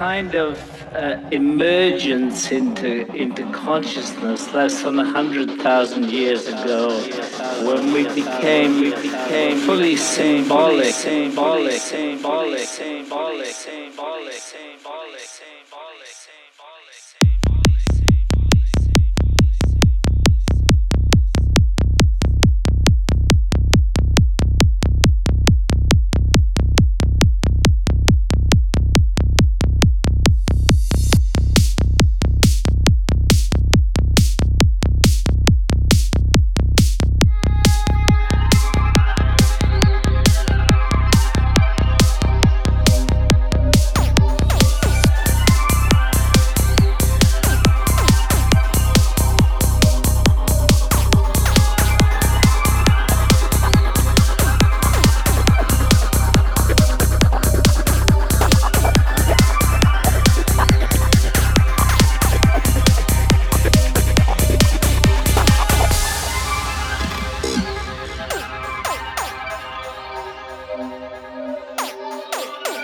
kind of uh, emergence into into consciousness less than a hundred thousand years ago, when we became we became fully symbolic, symbolic, symbolic, symbolic, symbolic, symbolic.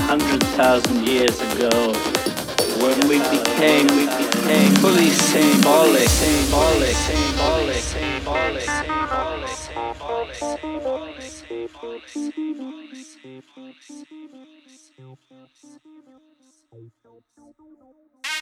100,000 years ago when we became, we became fully symbolic, symbolic, symbolic, symbolic, symbolic, symbolic, symbolic, symbolic, symbolic, symbolic, symbolic, symbolic,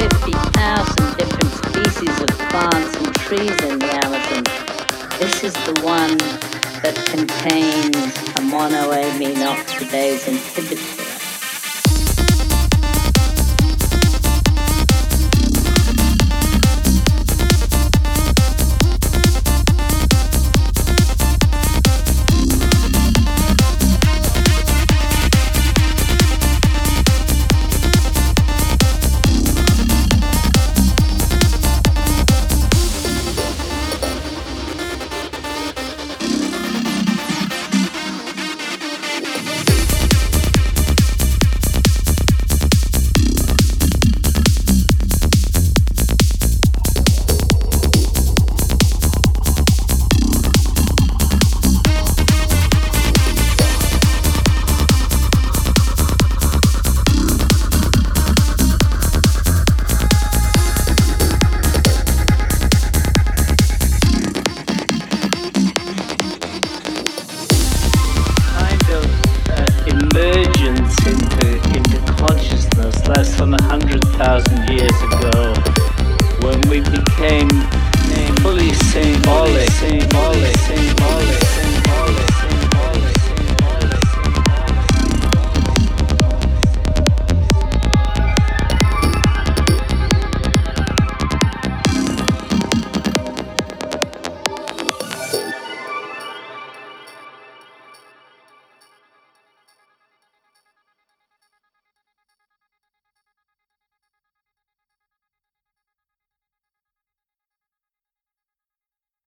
50,000 different species of plants and trees in the Amazon. This is the one that contains a monoamine oxidase inhibitor. less than a 100,000 years ago when we became fully symbolic.